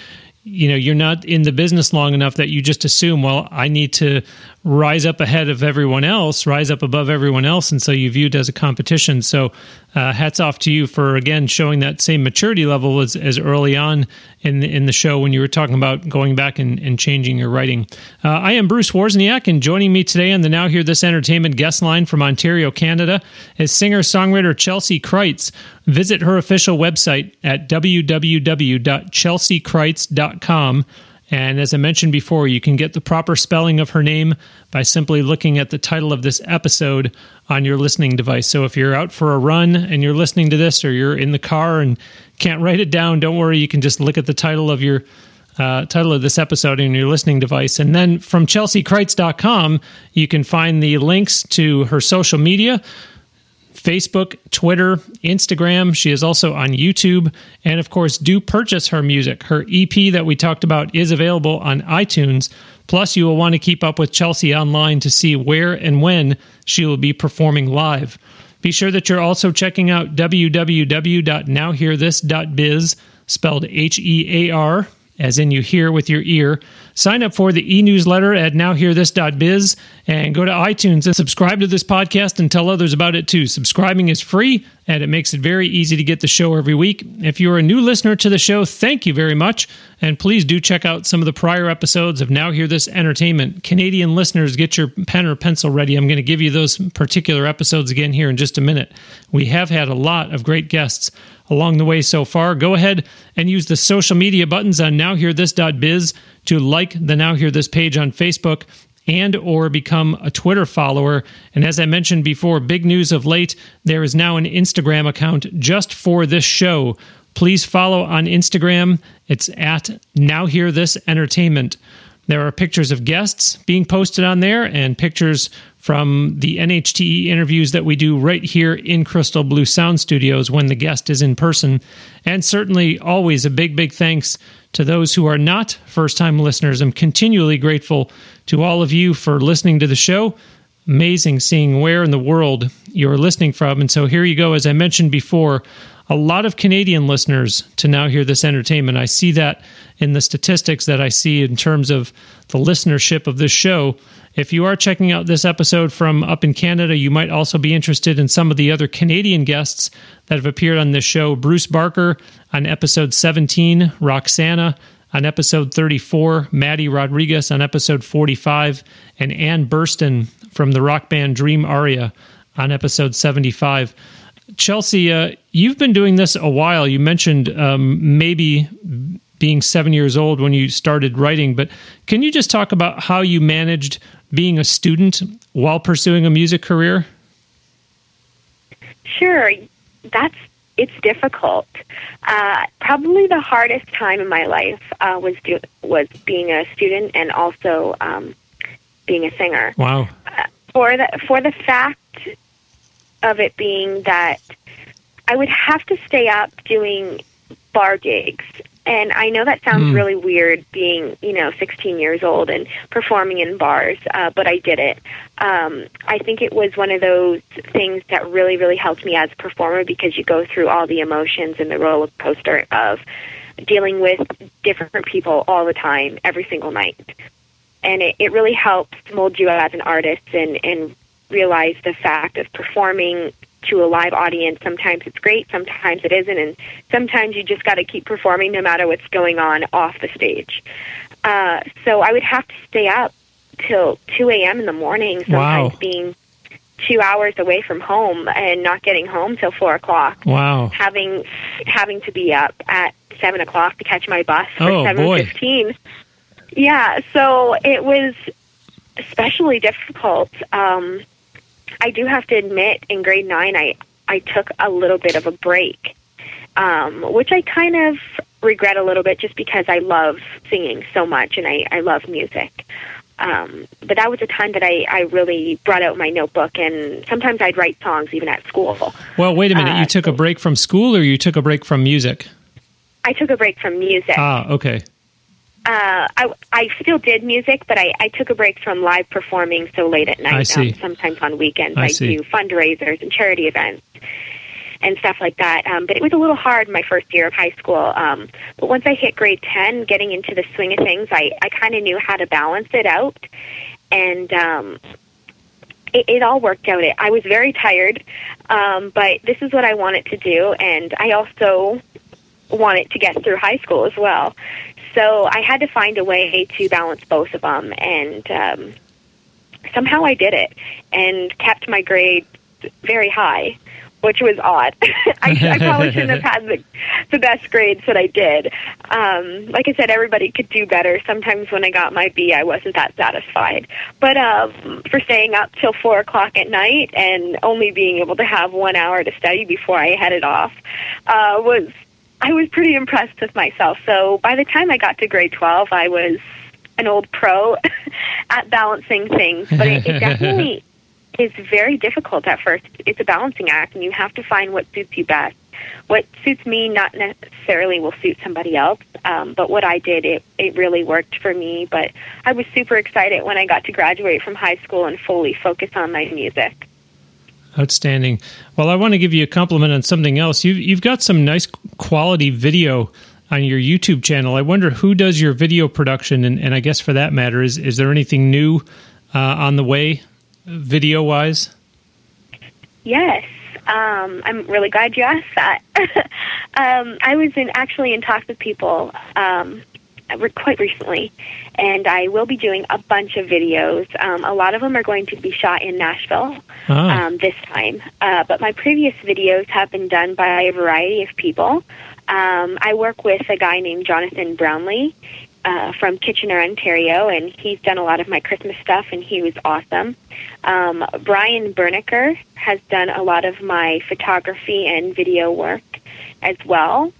S1: you know you're not in the business long enough that you just assume well i need to rise up ahead of everyone else rise up above everyone else and so you view it as a competition. So uh, hats off to you for again showing that same maturity level as, as early on in the, in the show when you were talking about going back and, and changing your writing. Uh, i am bruce wawrzyniak and joining me today on the now hear this entertainment guest line from ontario canada is singer songwriter chelsea crites. Visit her official website at www.chelseacrites.com and as I mentioned before, you can get the proper spelling of her name by simply looking at the title of this episode on your listening device. So if you're out for a run and you're listening to this, or you're in the car and can't write it down, don't worry. You can just look at the title of your uh, title of this episode in your listening device. And then from chelseacrites.com, you can find the links to her social media, Facebook, Twitter, Instagram. She is also on YouTube. And of course, do purchase her music. Her EP that we talked about is available on iTunes. Plus, you will want to keep up with Chelsea online to see where and when she will be performing live. Be sure that you're also checking out www.nowhearthis.biz, spelled H E A R, as in you hear with your ear. Sign up for the e newsletter at nowhearthis.biz and go to iTunes and subscribe to this podcast and tell others about it too. Subscribing is free and it makes it very easy to get the show every week. If you're a new listener to the show, thank you very much. And please do check out some of the prior episodes of Now Hear This Entertainment. Canadian listeners, get your pen or pencil ready. I'm going to give you those particular episodes again here in just a minute. We have had a lot of great guests along the way so far. Go ahead and use the social media buttons on nowhearthis.biz to like the Now Hear This page on Facebook and or become a Twitter follower. And as I mentioned before, big news of late, there is now an Instagram account just for this show. Please follow on Instagram. It's at Now Hear This Entertainment. There are pictures of guests being posted on there and pictures from the NHTE interviews that we do right here in Crystal Blue Sound Studios when the guest is in person. And certainly, always a big, big thanks to those who are not first time listeners. I'm continually grateful to all of you for listening to the show. Amazing seeing where in the world you're listening from. And so here you go. As I mentioned before, a lot of Canadian listeners to now hear this entertainment. I see that in the statistics that I see in terms of the listenership of this show. If you are checking out this episode from up in Canada, you might also be interested in some of the other Canadian guests that have appeared on this show. Bruce Barker on episode 17, Roxana on episode 34, Maddie Rodriguez on episode 45, and Ann Burston from the rock band Dream Aria on episode 75. Chelsea, uh, you've been doing this a while. You mentioned um, maybe being seven years old when you started writing, but can you just talk about how you managed being a student while pursuing a music career?
S2: Sure. That's it's difficult. Uh, probably the hardest time in my life uh, was do, was being a student and also um, being a singer.
S1: Wow.
S2: Uh, for the for the fact of it being that I would have to stay up doing bar gigs. And I know that sounds mm. really weird being, you know, 16 years old and performing in bars, uh, but I did it. Um, I think it was one of those things that really, really helped me as a performer because you go through all the emotions and the roller coaster of dealing with different people all the time, every single night. And it, it really helps mold you as an artist and, and realize the fact of performing to a live audience. Sometimes it's great, sometimes it isn't, and sometimes you just got to keep performing no matter what's going on off the stage. Uh, so I would have to stay up till 2 a.m. in the morning, sometimes
S1: wow.
S2: being two hours away from home and not getting home till four o'clock.
S1: Wow.
S2: Having having to be up at seven o'clock to catch my bus for
S1: oh,
S2: seven fifteen. Yeah, so it was especially difficult. Um, I do have to admit, in grade nine, I I took a little bit of a break, um, which I kind of regret a little bit, just because I love singing so much and I I love music. Um, but that was a time that I, I really brought out my notebook, and sometimes I'd write songs even at school.
S1: Well, wait a minute. Uh, you took a break from school, or you took a break from music?
S2: I took a break from music.
S1: Ah, okay
S2: uh, I, I still did music, but I, I took a break from live performing so late at night. Um, sometimes on weekends,
S1: I,
S2: I do fundraisers and charity events. and stuff like that. Um, but it was a little hard my first year of high school. Um, but once I hit grade 10, getting into the swing of things, I, I kind of knew how to balance it out. And um, it, it all worked out. It, I was very tired, um, but this is what I wanted to do. And I also wanted to get through high school as well. So I had to find a way to balance both of them. And um, somehow I did it and kept my grade very high, which was odd. I, I probably shouldn't have had the, the best grades that I did. Um, like I said, everybody could do better. Sometimes when I got my B, I wasn't that satisfied. But um, for staying up till four o'clock at night and only being able to have one hour to study before I headed off uh, was I was pretty impressed with myself. So by the time I got to grade twelve, I was an old pro at balancing things, but it, it definitely is very difficult at first. It's a balancing act, and you have to find what suits you best. What suits me not necessarily will suit somebody else, um, but what I did, it, it really worked for me. But I was super excited when I got to graduate from high school and fully focus on my music.
S1: Outstanding. Well, I want to give you a compliment on something else. You've, you've got some nice quality video on your YouTube channel. I wonder who does your video production, and, and I guess for that matter, is is there anything new uh, on the way, video wise?
S2: Yes, um, I'm really glad you asked that. um, I was in actually in talks with people um, quite recently, and I will be doing a bunch of videos. Um, a lot of them are going to be shot in Nashville ah. um, this time, uh, but my previous videos have been done by a variety of people. Um, I work with a guy named Jonathan Brownlee uh, from Kitchener, Ontario, and he's done a lot of my Christmas stuff, and he was awesome. Um, Brian Bernicker has done a lot of my photography and video work as well.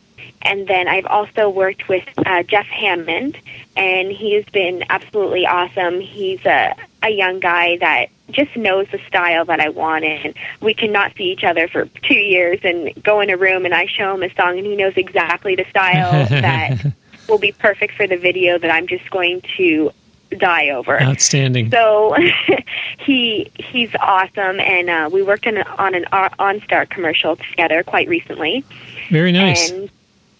S2: And then I've also worked with uh, Jeff Hammond, and he has been absolutely awesome. He's a, a young guy that just knows the style that I want, and we cannot see each other for two years and go in a room, and I show him a song, and he knows exactly the style that will be perfect for the video that I'm just going to die over.
S1: Outstanding.
S2: So he he's awesome, and uh, we worked on an, on an OnStar commercial together quite recently.
S1: Very nice.
S2: And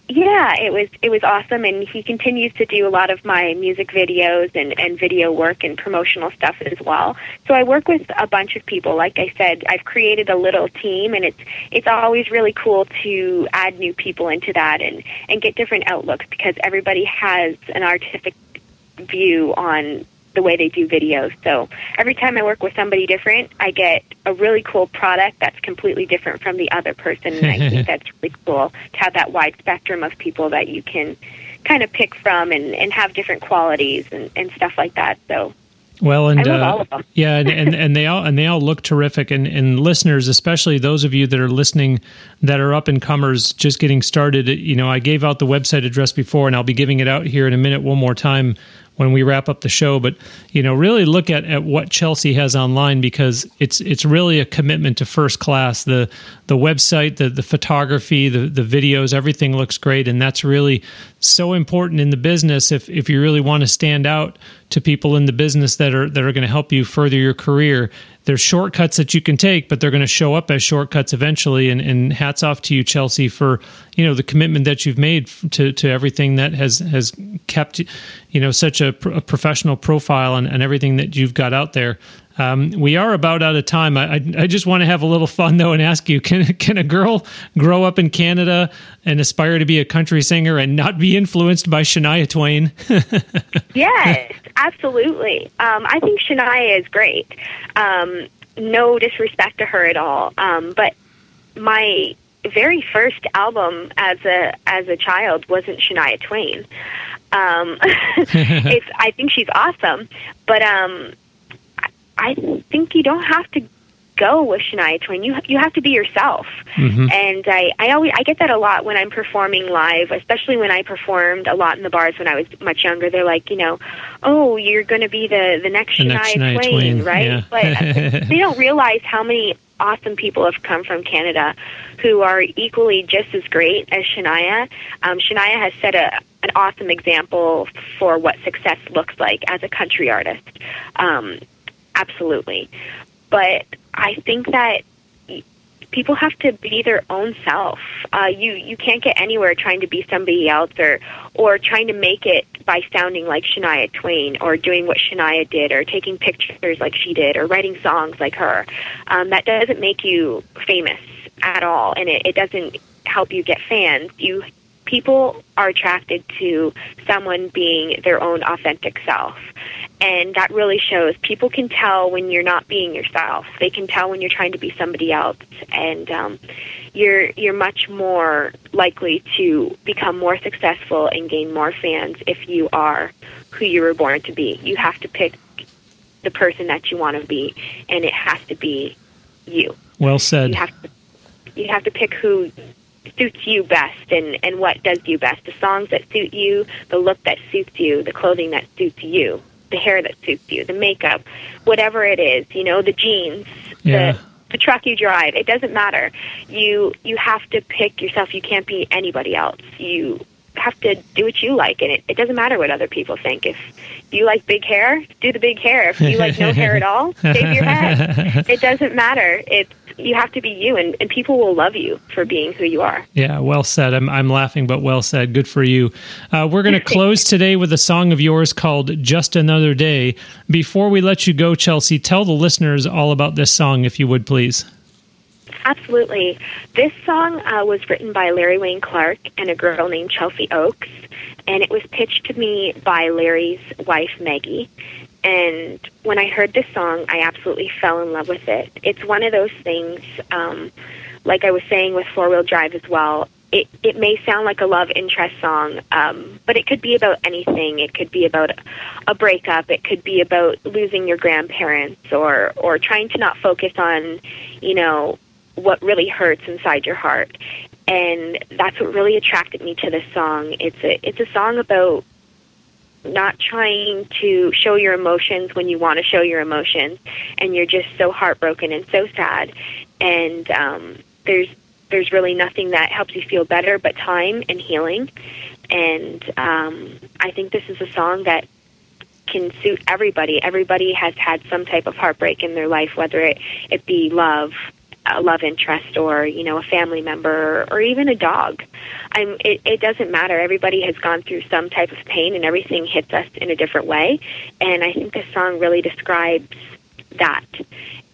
S2: yeah, it was it was awesome, and he continues to do a lot of my music videos and and video work and promotional stuff as well. So I work with a bunch of people. Like I said, I've created a little team, and it's it's always really cool to add new people into that and and get different outlooks because everybody has an artistic view on the way they do videos. So every time I work with somebody different, I get a really cool product that's completely different from the other person. And I think that's really cool to have that wide spectrum of people that you can kind of pick from and, and have different qualities and, and stuff like that. So
S1: well, and uh, yeah, and, and, and they all and they all look terrific. And, and listeners, especially those of you that are listening, that are up and comers, just getting started. You know, I gave out the website address before, and I'll be giving it out here in a minute, one more time when we wrap up the show. But you know, really look at, at what Chelsea has online because it's it's really a commitment to first class. The the website, the the photography, the the videos, everything looks great, and that's really so important in the business. If if you really want to stand out to people in the business that are that are going to help you further your career, there's shortcuts that you can take, but they're going to show up as shortcuts eventually. And, and, hats off to you, Chelsea, for you know the commitment that you've made to to everything that has has kept you know such a, a professional profile and, and everything that you've got out there. Um, we are about out of time. I, I, just want to have a little fun though and ask you: Can can a girl grow up in Canada and aspire to be a country singer and not be influenced by Shania Twain?
S2: yes, absolutely. Um, I think Shania is great. Um, no disrespect to her at all, um, but my very first album as a as a child wasn't Shania Twain. Um, it's I think she's awesome, but um, I think you don't have to go with Shania Twain. You you have to be yourself. Mm-hmm. And I I always I get that a lot when I'm performing live, especially when I performed a lot in the bars when I was much younger. They're like, you know, oh, you're going to be the the next, the Shania, next Shania Twain, Twain, right? Yeah. But they don't realize how many awesome people have come from Canada who are equally just as great as Shania. Um, Shania has set a an awesome example for what success looks like as a country artist. Um, absolutely. But I think that people have to be their own self. Uh, you you can't get anywhere trying to be somebody else or or trying to make it by sounding like Shania Twain or doing what Shania did or taking pictures like she did or writing songs like her. Um, that doesn't make you famous at all, and it, it doesn't help you get fans. You people are attracted to someone being their own authentic self. And that really shows. People can tell when you're not being yourself. They can tell when you're trying to be somebody else, and um, you're you're much more likely to become more successful and gain more fans if you are who you were born to be. You have to pick the person that you want to be, and it has to be you.
S1: Well said.
S2: You have to you have to pick who suits you best and and what does you best. The songs that suit you the look that suits you the clothing that suits you the hair that suits you the makeup whatever it is you know the jeans
S1: yeah.
S2: the the truck you drive. It doesn't matter. You you have to pick yourself. You can't be anybody else. You have to do what you like and it, it doesn't matter what other people think. If you like big hair do the big hair. If you like no hair at all shave your head. It doesn't matter. It's you have to be you and, and people will love you for being who you are.
S1: Yeah well said. I'm, I'm laughing but well said. Good for you. Uh, we're going to close today with a song of yours called just another day. Before we let you go chelsea tell the listeners all about this song if you would please
S2: Absolutely. This song uh, was written by Larry Wayne Clark and a girl named Chelsea Oakes, and it was pitched to me by Larry's wife, Maggie. And when I heard this song, I absolutely fell in love with it. It's one of those things, um, like I was saying with Four Wheel Drive as well. It, it may sound like a love interest song, um, but it could be about anything. It could be about a breakup. It could be about losing your grandparents, or or trying to not focus on, you know, what really hurts inside your heart. And that's what really attracted me to this song. It's a it's a song about not trying to show your emotions when you want to show your emotions and you're just so heartbroken and so sad and um there's there's really nothing that helps you feel better but time and healing and um I think this is a song that can suit everybody. Everybody has had some type of heartbreak in their life, whether it, it be love, a love interest or you know a family member or even a dog. I'm it, it doesn't matter. Everybody has gone through some type of pain and everything hits us in a different way. And i think this song really describes that.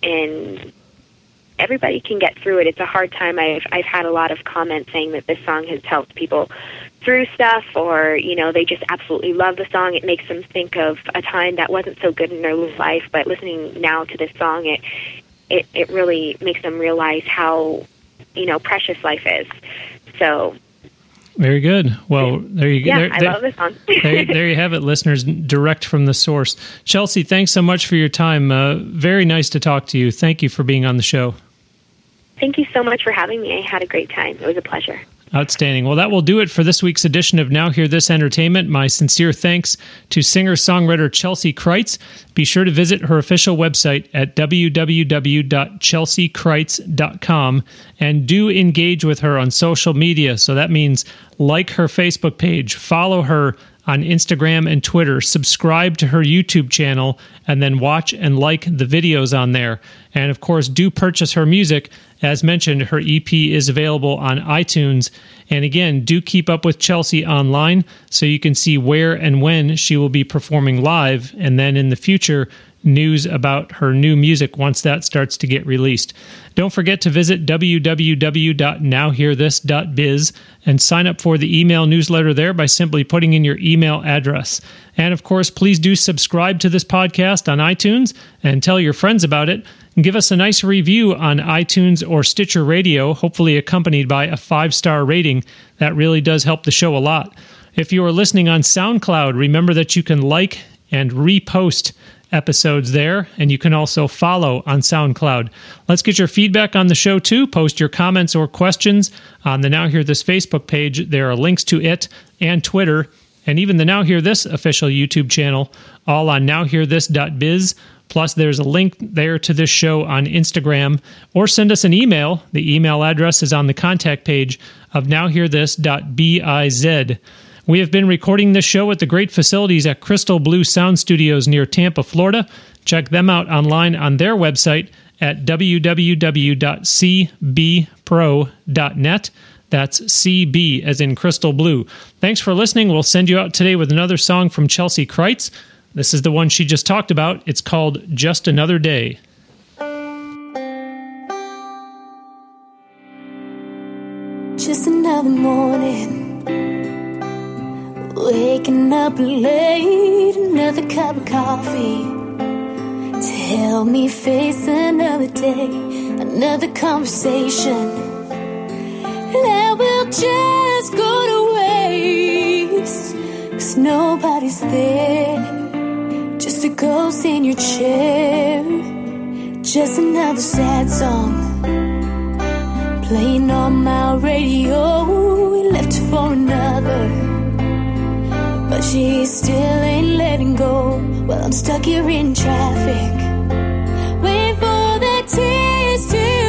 S2: And everybody can get through it. It's a hard time. I've i've had a lot of comments saying that this song has helped people through stuff or you know they just absolutely love the song. It makes them think of a time that wasn't so good in their life. But listening now to this song it it, it really makes them realize how you know precious life is. So
S1: very good. Well, there you
S2: go. Yeah,
S1: there,
S2: I love this song.
S1: there, there, you have it, listeners, direct from the source. Chelsea, thanks so much for your time. Uh, very nice to talk to you. Thank you for being on the show.
S2: Thank you so much for having me. I had a great time. It was a pleasure.
S1: Outstanding. Well, that will do it for this week's edition of Now Hear This Entertainment. My sincere thanks to singer songwriter Chelsea Crites. Be sure to visit her official website at www.chelseacrites.com and do engage with her on social media. So that means like her Facebook page, follow her on Instagram and Twitter, subscribe to her YouTube channel, and then watch and like the videos on there. And of course, do purchase her music. As mentioned, her EP is available on iTunes. And again, do keep up with Chelsea online so you can see where and when she will be performing live. And then in the future, news about her new music once that starts to get released. Don't forget to visit www.nowhearthis.biz and sign up for the email newsletter there by simply putting in your email address. And of course, please do subscribe to this podcast on iTunes and tell your friends about it. And give us a nice review on iTunes or Stitcher Radio, hopefully accompanied by a five star rating. That really does help the show a lot. If you are listening on SoundCloud, remember that you can like and repost episodes there, and you can also follow on SoundCloud. Let's get your feedback on the show too. Post your comments or questions on the Now Hear This Facebook page. There are links to it and Twitter, and even the Now Hear This official YouTube channel, all on nowhearthis.biz. Plus, there's a link there to this show on Instagram, or send us an email. The email address is on the contact page of nowhearthis.biz. We have been recording this show at the great facilities at Crystal Blue Sound Studios near Tampa, Florida. Check them out online on their website at www.cbpro.net. That's CB as in crystal blue. Thanks for listening. We'll send you out today with another song from Chelsea Crites. This is the one she just talked about. It's called Just Another Day.
S3: Just another morning. Waking up late, another cup of coffee to help me face another day, another conversation that will just go to waste. Cause nobody's there, just a ghost in your chair. Just another sad song playing on my radio. We left for another, but she still ain't letting go. Well, I'm stuck here in traffic, waiting for the tears to